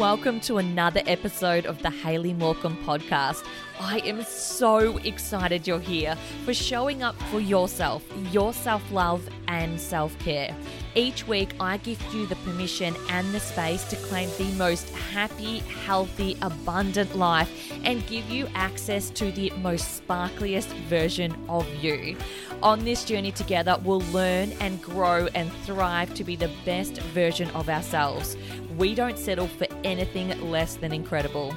Welcome to another episode of the Haley Morecambe podcast. I am so excited you're here for showing up for yourself, your self love, and self care. Each week, I gift you the permission and the space to claim the most happy, healthy, abundant life and give you access to the most sparkliest version of you. On this journey together, we'll learn and grow and thrive to be the best version of ourselves. We don't settle for anything less than incredible.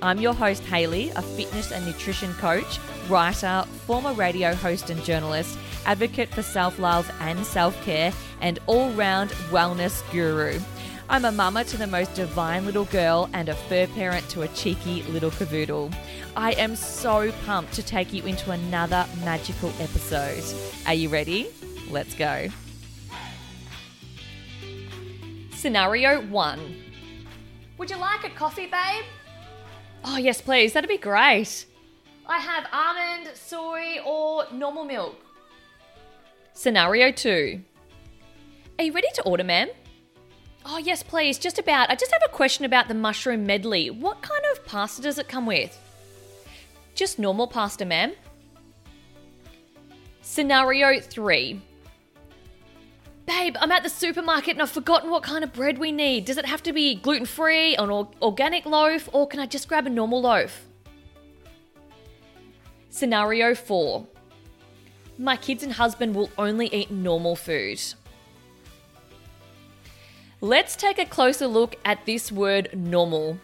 I'm your host, Haley, a fitness and nutrition coach, writer, former radio host and journalist, advocate for self love and self care, and all round wellness guru. I'm a mama to the most divine little girl and a fur parent to a cheeky little cavoodle. I am so pumped to take you into another magical episode. Are you ready? Let's go. Scenario one. Would you like a coffee, babe? Oh, yes, please. That'd be great. I have almond, soy, or normal milk. Scenario two. Are you ready to order, ma'am? Oh, yes, please. Just about. I just have a question about the mushroom medley. What kind of pasta does it come with? Just normal pasta, ma'am. Scenario three. Babe, I'm at the supermarket and I've forgotten what kind of bread we need. Does it have to be gluten free, an or- organic loaf, or can I just grab a normal loaf? Scenario 4 My kids and husband will only eat normal food. Let's take a closer look at this word normal.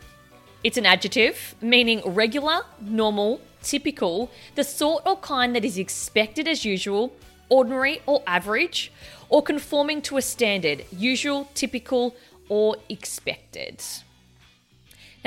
It's an adjective meaning regular, normal, typical, the sort or kind that is expected as usual, ordinary or average, or conforming to a standard, usual, typical, or expected.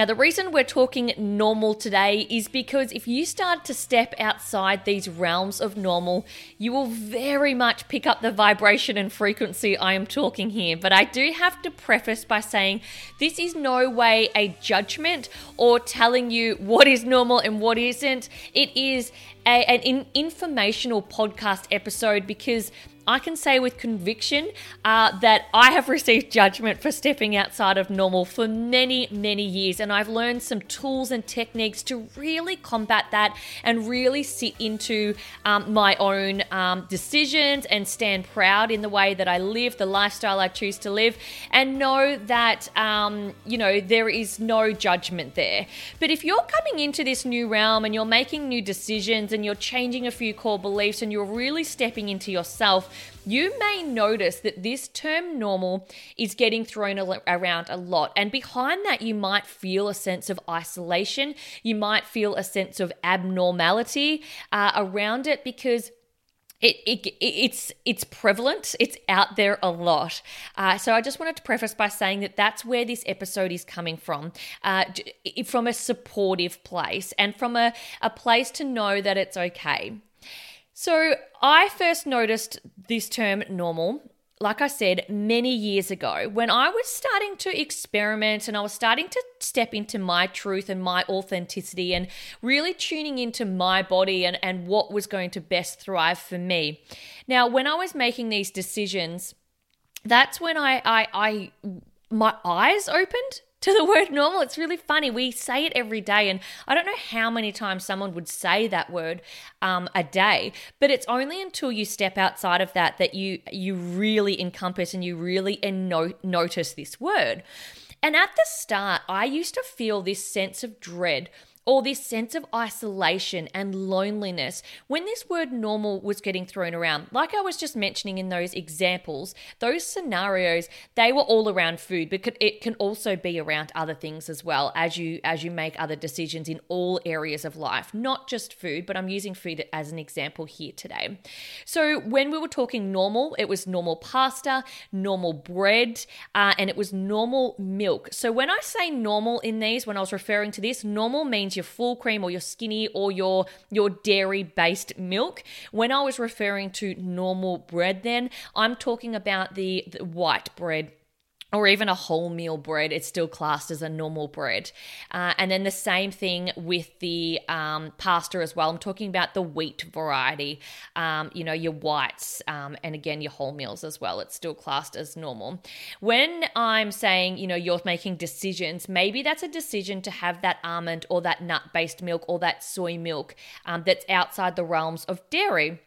Now, the reason we're talking normal today is because if you start to step outside these realms of normal, you will very much pick up the vibration and frequency I am talking here. But I do have to preface by saying this is no way a judgment or telling you what is normal and what isn't. It is a, an in- informational podcast episode because I can say with conviction uh, that I have received judgment for stepping outside of normal for many, many years. And I've learned some tools and techniques to really combat that and really sit into um, my own um, decisions and stand proud in the way that I live, the lifestyle I choose to live, and know that, um, you know, there is no judgment there. But if you're coming into this new realm and you're making new decisions and you're changing a few core beliefs and you're really stepping into yourself, you may notice that this term normal is getting thrown around a lot. And behind that, you might feel a sense of isolation. You might feel a sense of abnormality uh, around it because. It, it, it's it's prevalent it's out there a lot uh, so i just wanted to preface by saying that that's where this episode is coming from uh, from a supportive place and from a, a place to know that it's okay so I first noticed this term normal, like I said, many years ago when I was starting to experiment and I was starting to step into my truth and my authenticity and really tuning into my body and, and what was going to best thrive for me. Now, when I was making these decisions, that's when I, I, I my eyes opened to the word normal. It's really funny. We say it every day, and I don't know how many times someone would say that word um, a day. But it's only until you step outside of that that you you really encompass and you really no- notice this word. And at the start, I used to feel this sense of dread or this sense of isolation and loneliness when this word normal was getting thrown around. Like I was just mentioning in those examples, those scenarios, they were all around food, but it can also be around other things as well as you as you make other decisions in all areas of life, not just food, but I'm using food as an example here today. So when we were talking normal, it was normal pasta, normal bread, uh, and it was normal milk. So when I say normal in these, when I was referring to this, normal means your full cream or your skinny or your your dairy based milk. When I was referring to normal bread then, I'm talking about the, the white bread or even a wholemeal bread, it's still classed as a normal bread. Uh, and then the same thing with the um, pasta as well. I'm talking about the wheat variety, um, you know, your whites, um, and again, your wholemeals as well. It's still classed as normal. When I'm saying, you know, you're making decisions, maybe that's a decision to have that almond or that nut based milk or that soy milk um, that's outside the realms of dairy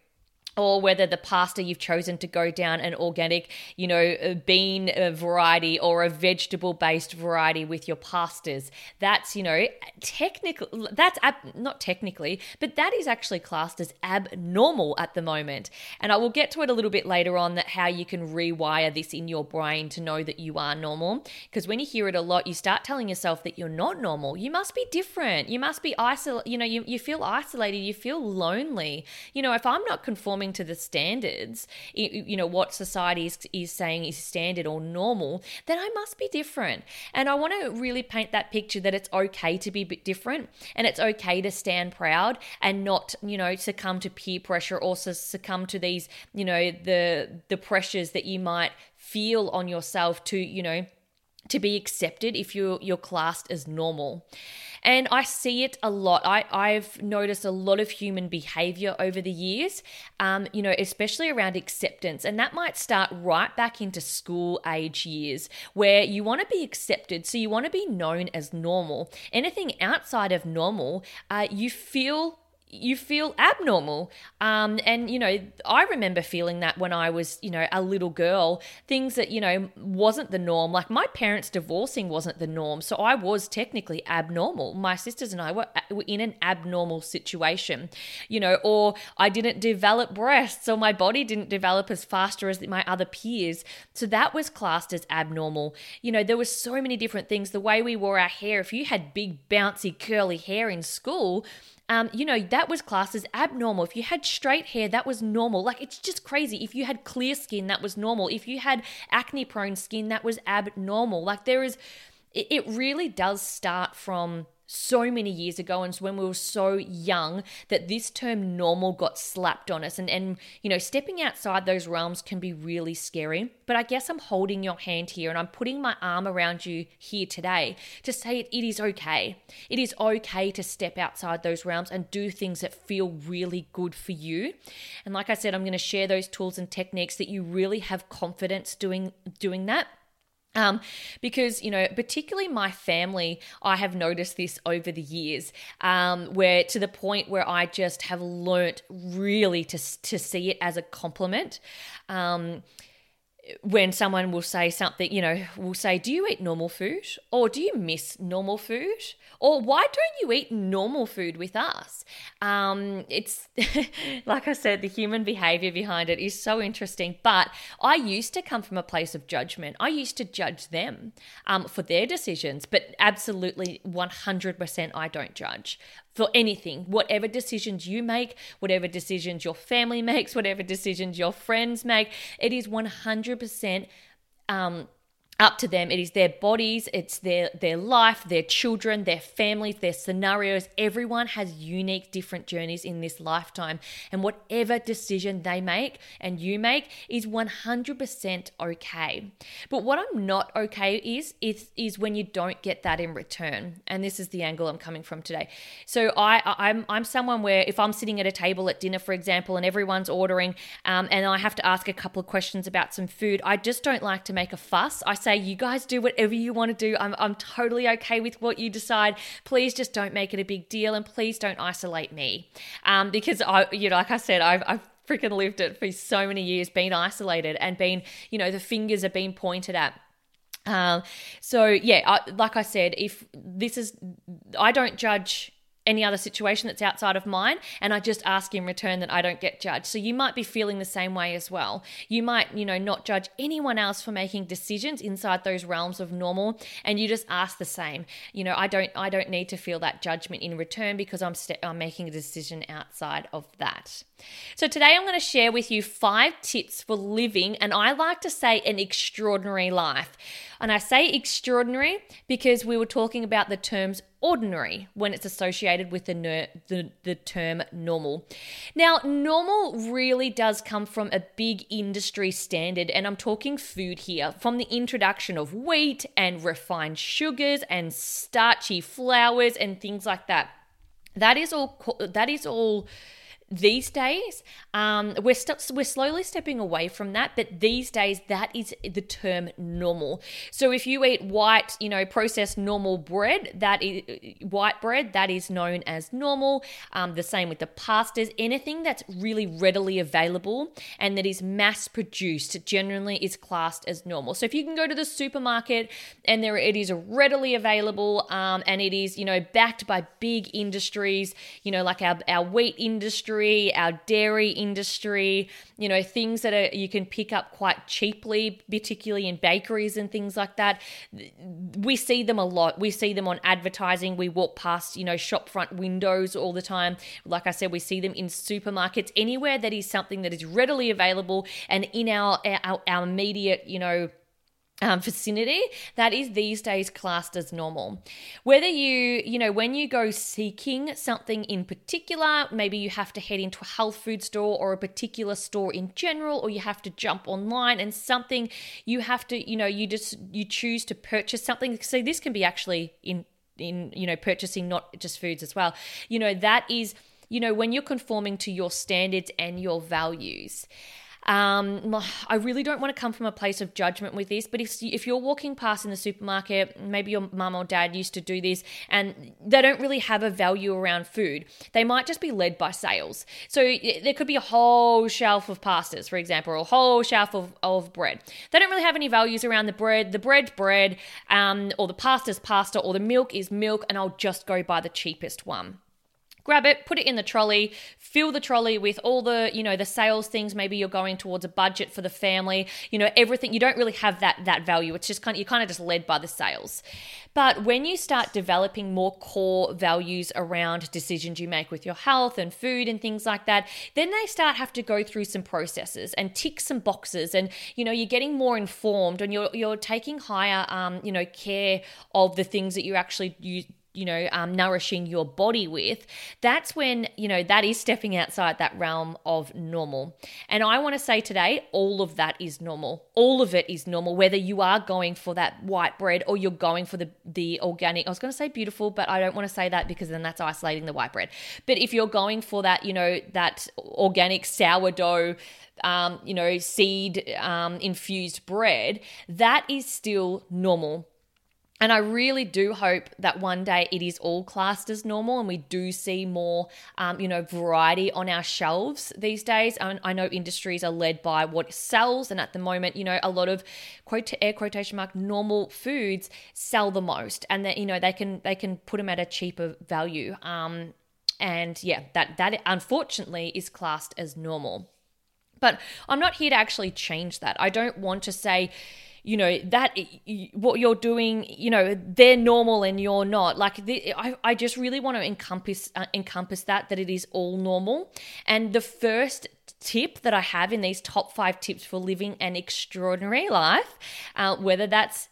or whether the pasta you've chosen to go down an organic, you know, bean uh, variety or a vegetable based variety with your pastas. That's, you know, technically, that's ab- not technically, but that is actually classed as abnormal at the moment. And I will get to it a little bit later on that how you can rewire this in your brain to know that you are normal. Because when you hear it a lot, you start telling yourself that you're not normal. You must be different. You must be isolated. You know, you, you feel isolated. You feel lonely. You know, if I'm not conforming conforming to the standards, you know, what society is, is saying is standard or normal, then I must be different. And I want to really paint that picture that it's okay to be different and it's okay to stand proud and not, you know, succumb to peer pressure or succumb to these, you know, the the pressures that you might feel on yourself to, you know, to be accepted if you're you're classed as normal. And I see it a lot. I, I've noticed a lot of human behavior over the years, um, you know, especially around acceptance. And that might start right back into school age years where you want to be accepted. So you want to be known as normal. Anything outside of normal, uh, you feel you feel abnormal. Um, and, you know, I remember feeling that when I was, you know, a little girl, things that, you know, wasn't the norm. Like my parents divorcing wasn't the norm. So I was technically abnormal. My sisters and I were, were in an abnormal situation, you know, or I didn't develop breasts or my body didn't develop as faster as my other peers. So that was classed as abnormal. You know, there were so many different things. The way we wore our hair, if you had big, bouncy, curly hair in school, um, you know, that was classed as abnormal. If you had straight hair, that was normal. Like, it's just crazy. If you had clear skin, that was normal. If you had acne prone skin, that was abnormal. Like, there is, it, it really does start from so many years ago and when we were so young that this term normal got slapped on us. And and you know stepping outside those realms can be really scary. But i guess i'm holding your hand here and i'm putting my arm around you here today to say it, it is okay. It is okay to step outside those realms and do things that feel really good for you. And like i said i'm going to share those tools and techniques that you really have confidence doing doing that um, because, you know, particularly my family, I have noticed this over the years, um, where to the point where I just have learnt really to, to see it as a compliment. Um, when someone will say something, you know, will say, Do you eat normal food? Or do you miss normal food? Or why don't you eat normal food with us? Um, it's like I said, the human behavior behind it is so interesting. But I used to come from a place of judgment. I used to judge them um, for their decisions, but absolutely 100% I don't judge for anything, whatever decisions you make, whatever decisions your family makes, whatever decisions your friends make, it is 100% um, up to them. It is their bodies, it's their their life, their children, their families, their scenarios. Everyone has unique different journeys in this lifetime and whatever decision they make and you make is 100% okay. But what I'm not okay is is is when you don't get that in return. And this is the angle I'm coming from today. So I I'm I'm someone where if I'm sitting at a table at dinner for example and everyone's ordering um, and I have to ask a couple of questions about some food, I just don't like to make a fuss. I say, you guys do whatever you want to do. I'm, I'm totally okay with what you decide. Please just don't make it a big deal and please don't isolate me. Um, because I, you know, like I said, I've, I've freaking lived it for so many years, being isolated and being, you know, the fingers are being pointed at. Um, so yeah, I, like I said, if this is, I don't judge any other situation that's outside of mine and I just ask in return that I don't get judged. So you might be feeling the same way as well. You might, you know, not judge anyone else for making decisions inside those realms of normal and you just ask the same. You know, I don't I don't need to feel that judgment in return because I'm st- I'm making a decision outside of that. So today I'm going to share with you 5 tips for living and I like to say an extraordinary life. And I say extraordinary because we were talking about the terms ordinary when it's associated with the, ner- the, the term normal. Now, normal really does come from a big industry standard, and I'm talking food here, from the introduction of wheat and refined sugars and starchy flours and things like that. That is all. That is all these days um, we're st- we're slowly stepping away from that but these days that is the term normal. So if you eat white you know processed normal bread that is white bread that is known as normal. Um, the same with the pastas. Anything that's really readily available and that is mass produced generally is classed as normal. So if you can go to the supermarket and there it is readily available um, and it is you know backed by big industries you know like our, our wheat industry industry, our dairy industry, you know, things that are you can pick up quite cheaply, particularly in bakeries and things like that. We see them a lot. We see them on advertising. We walk past, you know, shop front windows all the time. Like I said, we see them in supermarkets, anywhere that is something that is readily available and in our our, our immediate, you know, um, vicinity that is these days classed as normal. Whether you you know when you go seeking something in particular maybe you have to head into a health food store or a particular store in general or you have to jump online and something you have to you know you just you choose to purchase something. So this can be actually in in you know purchasing not just foods as well. You know that is you know when you're conforming to your standards and your values um, I really don't want to come from a place of judgment with this, but if, if you're walking past in the supermarket, maybe your mum or dad used to do this and they don't really have a value around food, they might just be led by sales. So there could be a whole shelf of pastas, for example, or a whole shelf of, of bread. They don't really have any values around the bread. The bread's bread, um, or the pasta's pasta, or the milk is milk, and I'll just go buy the cheapest one grab it, put it in the trolley, fill the trolley with all the, you know, the sales things. Maybe you're going towards a budget for the family, you know, everything. You don't really have that that value. It's just kind of you're kind of just led by the sales. But when you start developing more core values around decisions you make with your health and food and things like that, then they start have to go through some processes and tick some boxes and you know, you're getting more informed and you're you're taking higher um, you know, care of the things that you actually use you know um, nourishing your body with that's when you know that is stepping outside that realm of normal. And i want to say today all of that is normal. All of it is normal whether you are going for that white bread or you're going for the the organic i was going to say beautiful but i don't want to say that because then that's isolating the white bread. But if you're going for that you know that organic sourdough um, you know seed um, infused bread that is still normal and I really do hope that one day it is all classed as normal and we do see more, um, you know, variety on our shelves these days. I, I know industries are led by what sells. And at the moment, you know, a lot of quote to air quotation mark normal foods sell the most and that, you know, they can, they can put them at a cheaper value. Um, and yeah, that, that unfortunately is classed as normal. But I'm not here to actually change that. I don't want to say, you know that what you're doing you know they're normal and you're not. Like the, I, I just really want to encompass uh, encompass that that it is all normal. And the first tip that i have in these top five tips for living an extraordinary life uh, whether that's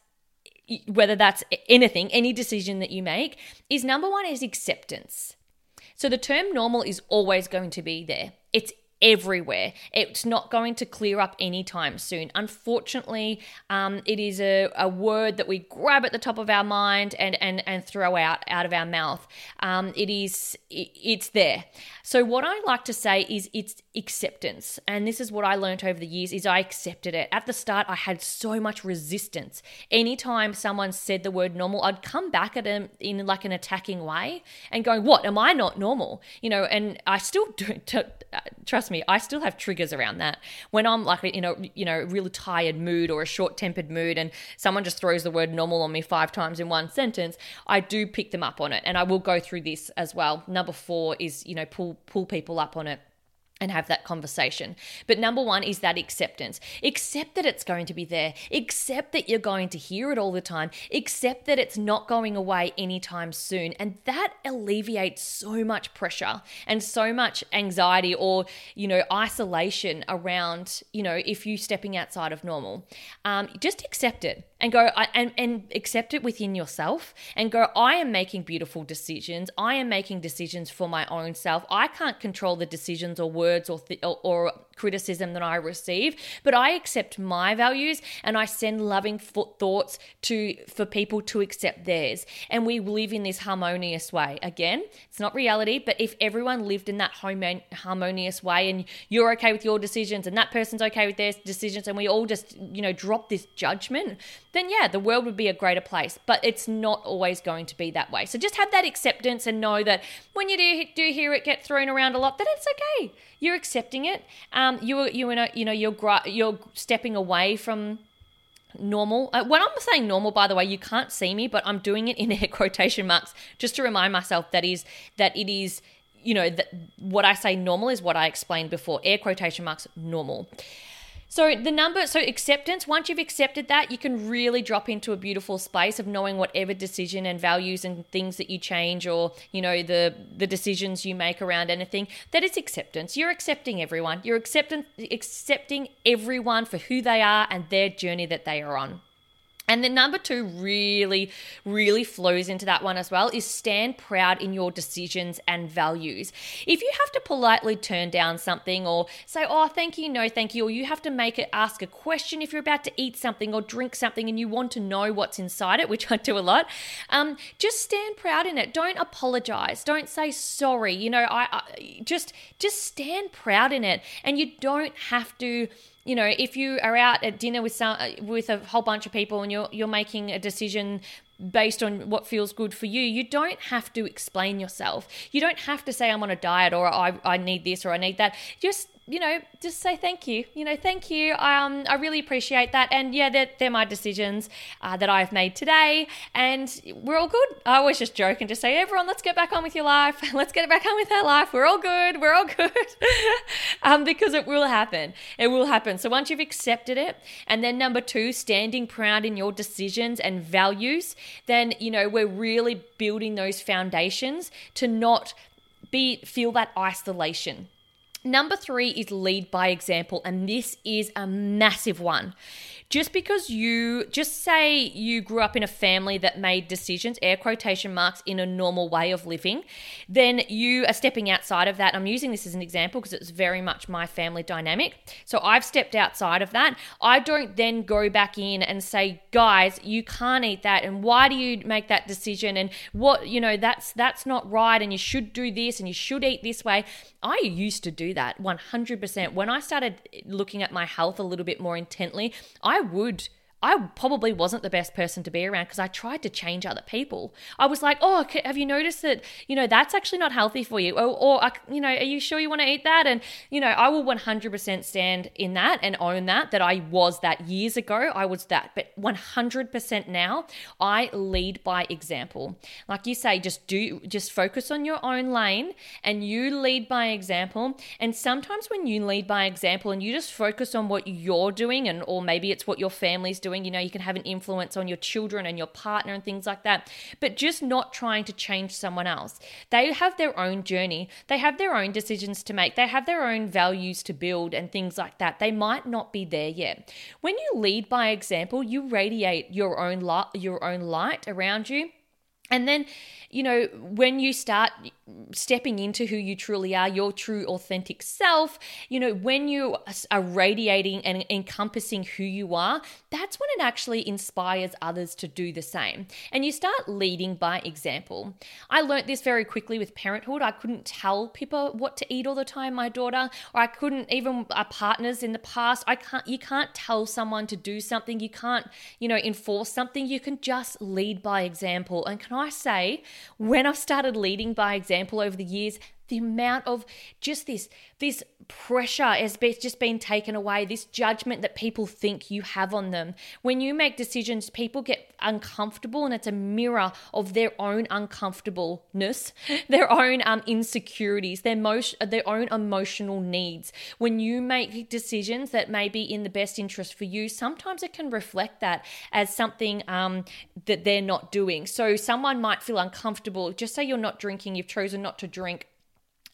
whether that's anything any decision that you make is number one is acceptance. So the term normal is always going to be there. It's everywhere. It's not going to clear up anytime soon. Unfortunately, um, it is a, a word that we grab at the top of our mind and and and throw out out of our mouth. Um, it is it, it's there. So what I like to say is it's acceptance. And this is what i learned over the years is i accepted it. At the start i had so much resistance. Anytime someone said the word normal i'd come back at them in like an attacking way and going what? Am i not normal? You know and i still do t- uh, trust me i still have triggers around that. When i'm like in a you know really tired mood or a short tempered mood and someone just throws the word normal on me five times in one sentence i do pick them up on it. And i will go through this as well. Number four is you know pull pull people up on it and have that conversation. But number one is that acceptance. Accept that it's going to be there. Accept that you're going to hear it all the time. Accept that it's not going away anytime soon. And that alleviates so much pressure and so much anxiety or, you know, isolation around, you know, if you stepping outside of normal. Um, just accept it and go and, and accept it within yourself and go i am making beautiful decisions i am making decisions for my own self i can't control the decisions or words or, th- or, or criticism that I receive, but I accept my values and I send loving thoughts to for people to accept theirs. And we live in this harmonious way. Again, it's not reality, but if everyone lived in that harmonious way and you're okay with your decisions and that person's okay with their decisions and we all just, you know, drop this judgment, then yeah, the world would be a greater place. But it's not always going to be that way. So just have that acceptance and know that when you do, do hear it get thrown around a lot, that it's okay. You're accepting it. Um, you you know you know you're you're stepping away from normal. Uh, when I'm saying normal, by the way, you can't see me, but I'm doing it in air quotation marks just to remind myself that is that it is you know that what I say normal is what I explained before. Air quotation marks normal. So the number, so acceptance, once you've accepted that, you can really drop into a beautiful space of knowing whatever decision and values and things that you change or, you know, the the decisions you make around anything, that is acceptance. You're accepting everyone. You're accepting accepting everyone for who they are and their journey that they are on. And then number two really, really flows into that one as well is stand proud in your decisions and values. If you have to politely turn down something or say, oh, thank you, no, thank you, or you have to make it ask a question if you're about to eat something or drink something and you want to know what's inside it, which I do a lot, um, just stand proud in it. Don't apologize. Don't say sorry. You know, I, I just just stand proud in it. And you don't have to you know, if you are out at dinner with some uh, with a whole bunch of people and you're you're making a decision based on what feels good for you. You don't have to explain yourself. You don't have to say I'm on a diet or I, I need this or I need that. Just you know, just say thank you. You know, thank you. Um, I really appreciate that. And yeah, they're, they're my decisions uh, that I've made today. And we're all good. I always just joke and just say, everyone, let's get back on with your life. Let's get back on with our life. We're all good. We're all good. um, because it will happen. It will happen. So once you've accepted it, and then number two, standing proud in your decisions and values, then, you know, we're really building those foundations to not be feel that isolation Number three is lead by example, and this is a massive one just because you just say you grew up in a family that made decisions air quotation marks in a normal way of living then you are stepping outside of that. I'm using this as an example because it's very much my family dynamic. So i've stepped outside of that. I don't then go back in and say guys you can't eat that. And why do you make that decision? And what you know that's that's not right. And you should do this and you should eat this way. I used to do that 100% when i started looking at my health a little bit more intently i would I probably wasn't the best person to be around because I tried to change other people. I was like, oh, have you noticed that, you know, that's actually not healthy for you? Or, or you know, are you sure you want to eat that? And, you know, I will 100% stand in that and own that, that I was that years ago. I was that. But 100% now, I lead by example. Like you say, just do, just focus on your own lane and you lead by example. And sometimes when you lead by example and you just focus on what you're doing and, or maybe it's what your family's doing, doing. You know, you can have an influence on your children and your partner and things like that, but just not trying to change someone else. They have their own journey, they have their own decisions to make, they have their own values to build and things like that. They might not be there yet. When you lead by example, you radiate your own light, your own light around you And then, you know, when you start stepping into who you truly are, your true authentic self, you know, when you are radiating and encompassing who you are, that's when it actually inspires others to do the same. And you start leading by example. I learnt this very quickly with parenthood. I couldn't tell Pippa what to eat all the time, my daughter, or I couldn't even our partners in the past. I can't you can't tell someone to do something. You can't, you know, enforce something. You can just lead by example. And can I say, when I've started leading by example over the years, the amount of just this this pressure has just been taken away this judgment that people think you have on them. When you make decisions people get uncomfortable and it's a mirror of their own uncomfortableness their own um, insecurities their most their own emotional needs. When you make decisions that may be in the best interest for you sometimes it can reflect that as something um, that they're not doing. So someone might feel uncomfortable. Just say you're not drinking you've chosen not to drink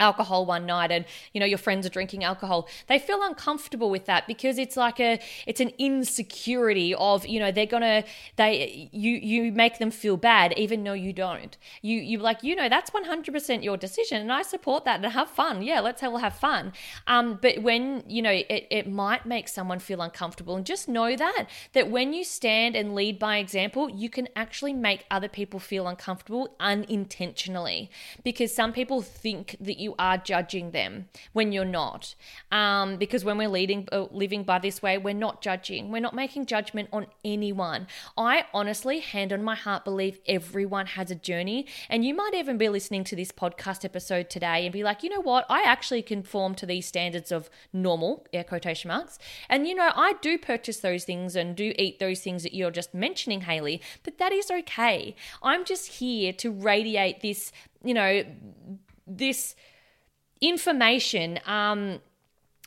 alcohol one night and you know your friends are drinking alcohol. They feel uncomfortable with that because it's like a it's an insecurity of you know they're gonna they you you make them feel bad even though you don't. You you like you know that's 100% your decision and i support that. And have fun. Yeah let's all have fun. Um but when you know it, it might make someone feel uncomfortable and just know that that when you stand and lead by example you can actually make other people feel uncomfortable unintentionally because some people think that you you are judging them when you're not. Um, because when we're leading, uh, living by this way, we're not judging. We're not making judgment on anyone. I honestly, hand on my heart, believe everyone has a journey. And you might even be listening to this podcast episode today and be like, you know what? I actually conform to these standards of normal, air quotation marks. And, you know, I do purchase those things and do eat those things that you're just mentioning, Haley, but that is okay. I'm just here to radiate this, you know, this information um,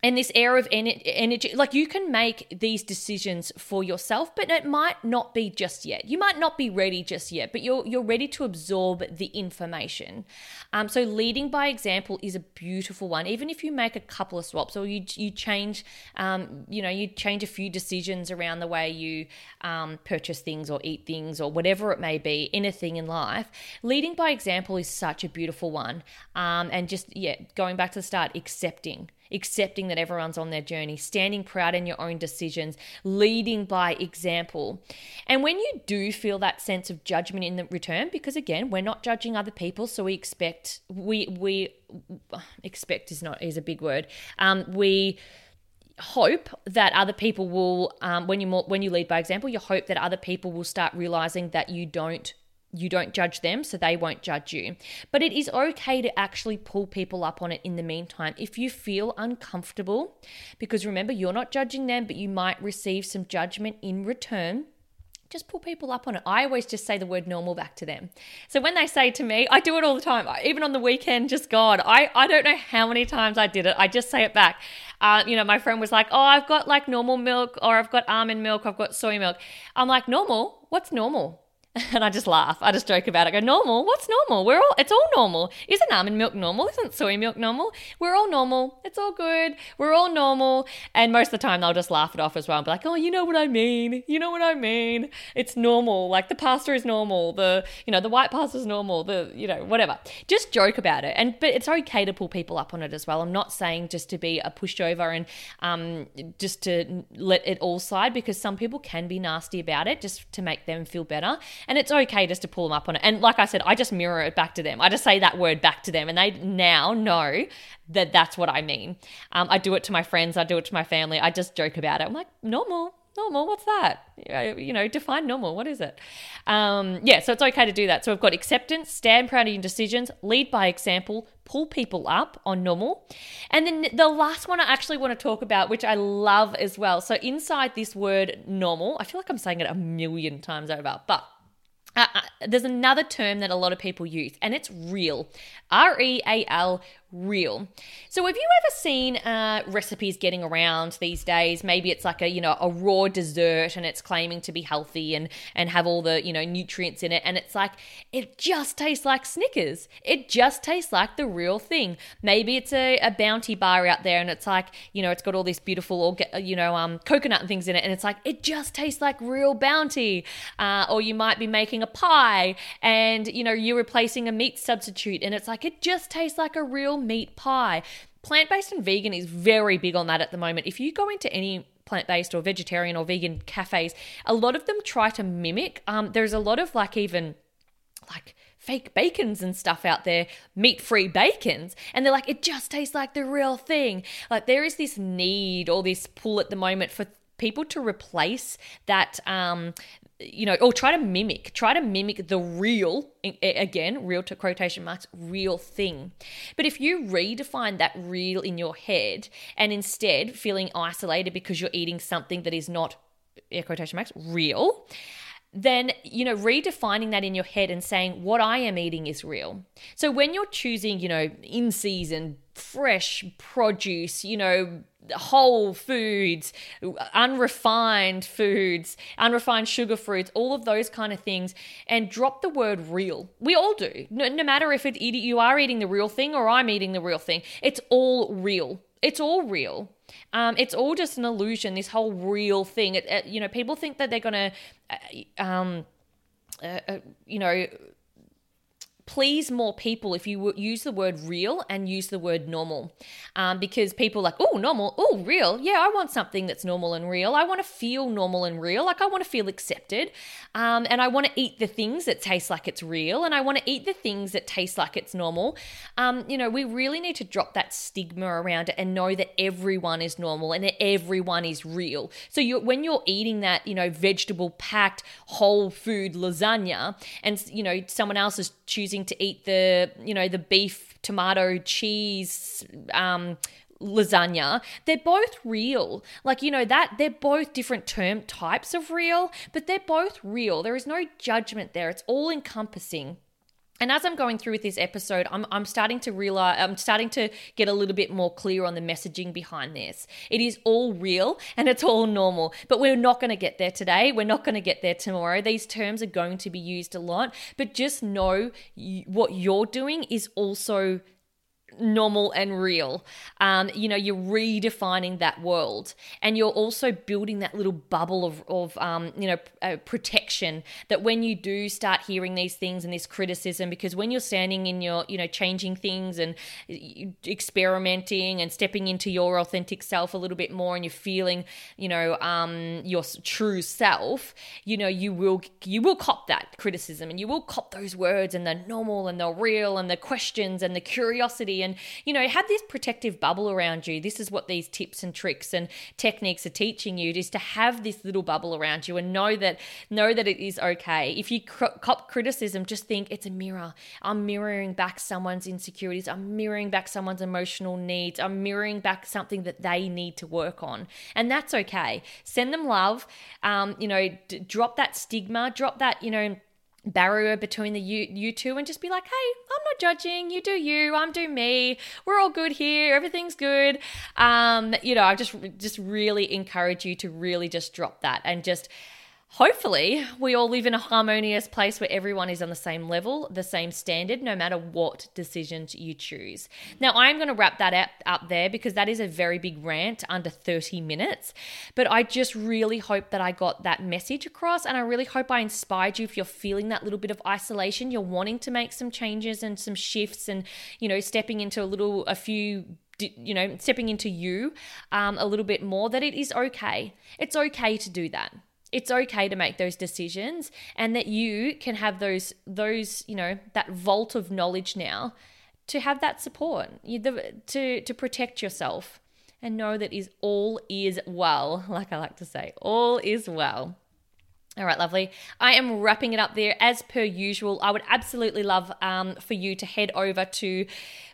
and this air of energy like you can make these decisions for yourself but it might not be just yet. You might not be ready just yet but you're you're ready to absorb the information. Um, so leading by example is a beautiful one. Even if you make a couple of swaps or you you change um, you know you change a few decisions around the way you um, purchase things or eat things or whatever it may be anything in life leading by example is such a beautiful one. Um, and just yeah going back to the start accepting accepting that everyone's on their journey, standing proud in your own decisions, leading by example. And when you do feel that sense of judgment in return, because again, we're not judging other people, so we expect we we expect is not is a big word. Um, we hope that other people will um, when you more, when you lead by example you hope that other people will start realizing that you don't you don't judge them, so they won't judge you. But it is okay to actually pull people up on it in the meantime if you feel uncomfortable, because remember, you're not judging them, but you might receive some judgment in return. Just pull people up on it. I always just say the word normal back to them. So when they say to me, I do it all the time, even on the weekend, just God, I, I don't know how many times I did it. I just say it back. Uh, you know, my friend was like, Oh, I've got like normal milk, or I've got almond milk, I've got soy milk. I'm like, Normal? What's normal? And I just laugh. I just joke about it. I go, normal? What's normal? We're all, it's all normal. Isn't almond milk normal? Isn't soy milk normal? We're all normal. It's all good. We're all normal. And most of the time they'll just laugh it off as well and be like, oh, you know what I mean. You know what I mean. It's normal. Like the pasta is normal. The, you know, the white pasta is normal. The, you know, whatever. Just joke about it. And, but it's okay to pull people up on it as well. I'm not saying just to be a pushover and um, just to let it all slide because some people can be nasty about it just to make them feel better. And it's okay just to pull them up on it. And like I said, I just mirror it back to them. I just say that word back to them, and they now know that that's what I mean. Um, I do it to my friends, I do it to my family. I just joke about it. I'm like, normal, normal what's that you know define normal what is it um, yeah so it's okay to do that so we've got acceptance stand proud of your decisions lead by example pull people up on normal and then the last one i actually want to talk about which i love as well so inside this word normal i feel like i'm saying it a million times over but uh, uh, there's another term that a lot of people use, and it's real. R E A L, real. So have you ever seen uh, recipes getting around these days? Maybe it's like a you know a raw dessert and it's claiming to be healthy and and have all the you know nutrients in it, and it's like it just tastes like Snickers. It just tastes like the real thing. Maybe it's a, a bounty bar out there and it's like you know it's got all this beautiful you know um, coconut and things in it, and it's like it just tastes like real bounty. Uh, or you might be making a pie and you know you're replacing a meat substitute, and it's like it just tastes like a real meat pie. Plant based and vegan is very big on that at the moment. If you go into any plant based or vegetarian or vegan cafes, a lot of them try to mimic. Um, there's a lot of like even like fake bacons and stuff out there, meat free bacons. And they're like, it just tastes like the real thing. Like there is this need or this pull at the moment for people to replace that um, you know, or try to mimic, try to mimic the real, again, real to quotation marks, real thing. But if you redefine that real in your head and instead feeling isolated because you're eating something that is not, air quotation marks, real, then you know redefining that in your head and saying what i am eating is real so when you're choosing you know in season fresh produce you know whole foods, unrefined foods, unrefined sugar fruits all of those kind of things, and drop the word real. We all do. No, no matter if it, you are eating the real thing or I'm eating the real thing, it's all real. It's all real. Um, it's all just an illusion. This whole real thing. It, it, you know, people think that they're gonna, uh, um, uh, uh, you know please more people if you use the word real and use the word normal. Um, because people like, oh, normal, oh, real. Yeah, I want something that's normal and real. I want to feel normal and real. Like I want to feel accepted. Um, and I want to eat the things that taste like it's real. And I want to eat the things that taste like it's normal. Um, you know, we really need to drop that stigma around it and know that everyone is normal and that everyone is real. So you when you're eating that, you know, vegetable packed whole food lasagna and, you know, someone else is choosing to eat the, you know, the beef, tomato, cheese, um, lasagna. They're both real. Like you know that they're both different term types of real but they're both real. There is no judgment there. It's all encompassing and as I'm going through with this episode, I'm, I'm starting to realize, I'm starting to get a little bit more clear on the messaging behind this. It is all real and it's all normal, but we're not going to get there today. We're not going to get there tomorrow. These terms are going to be used a lot, but just know what you're doing is also normal and real. Um, you know, you're redefining that world, and you're also building that little bubble of, of um, you know, uh, protection. That when you do start hearing these things and this criticism, because when you're standing in your, you know, changing things and experimenting and stepping into your authentic self a little bit more, and you're feeling, you know, um, your true self, you know, you will you will cop that criticism, and you will cop those words and the normal and the real and the questions and the curiosity and you know have this protective bubble around you. This is what these tips and tricks and techniques are teaching you is to have this little bubble around you and know that know that it is okay. If you cop criticism just think it's a mirror. I'm mirroring back someone's insecurities. I'm mirroring back someone's emotional needs. I'm mirroring back something that they need to work on. And that's okay. Send them love. Um, you know d- drop that stigma. Drop that you know barrier between the you you two and just be like hey i'm not judging. You do you. I'm do me. We're all good here. Everything's good. Um you know i just just really encourage you to really just drop that and just hopefully we all live in a harmonious place where everyone is on the same level, the same standard, no matter what decisions you choose. Now, I'm going to wrap that up, up there because that is a very big rant under 30 minutes. But I just really hope that I got that message across and I really hope I inspired you if you're feeling that little bit of isolation, you're wanting to make some changes and some shifts and, you know, stepping into a little, a few you know, stepping into you um, a little bit more, that it is okay. It's okay to do that it's okay to make those decisions and that you can have those those you know that vault of knowledge now to have that support you, the, to to protect yourself and know that is all is well like i like to say all is well all right, lovely. I am wrapping it up there as per usual. I would absolutely love um, for you to head over to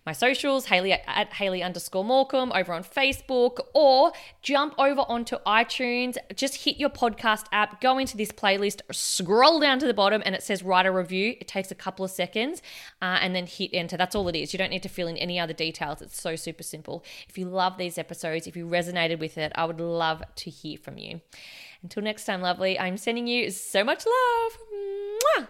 my socials, Haley at Haley underscore Morcom over on Facebook, or jump over onto iTunes. Just hit your podcast app, go into this playlist, scroll down to the bottom, and it says write a review. It takes a couple of seconds, uh, and then hit enter. That's all it is. You don't need to fill in any other details. It's so super simple. If you love these episodes, if you resonated with it, I would love to hear from you. Until next time, lovely, I'm sending you so much love. Mwah!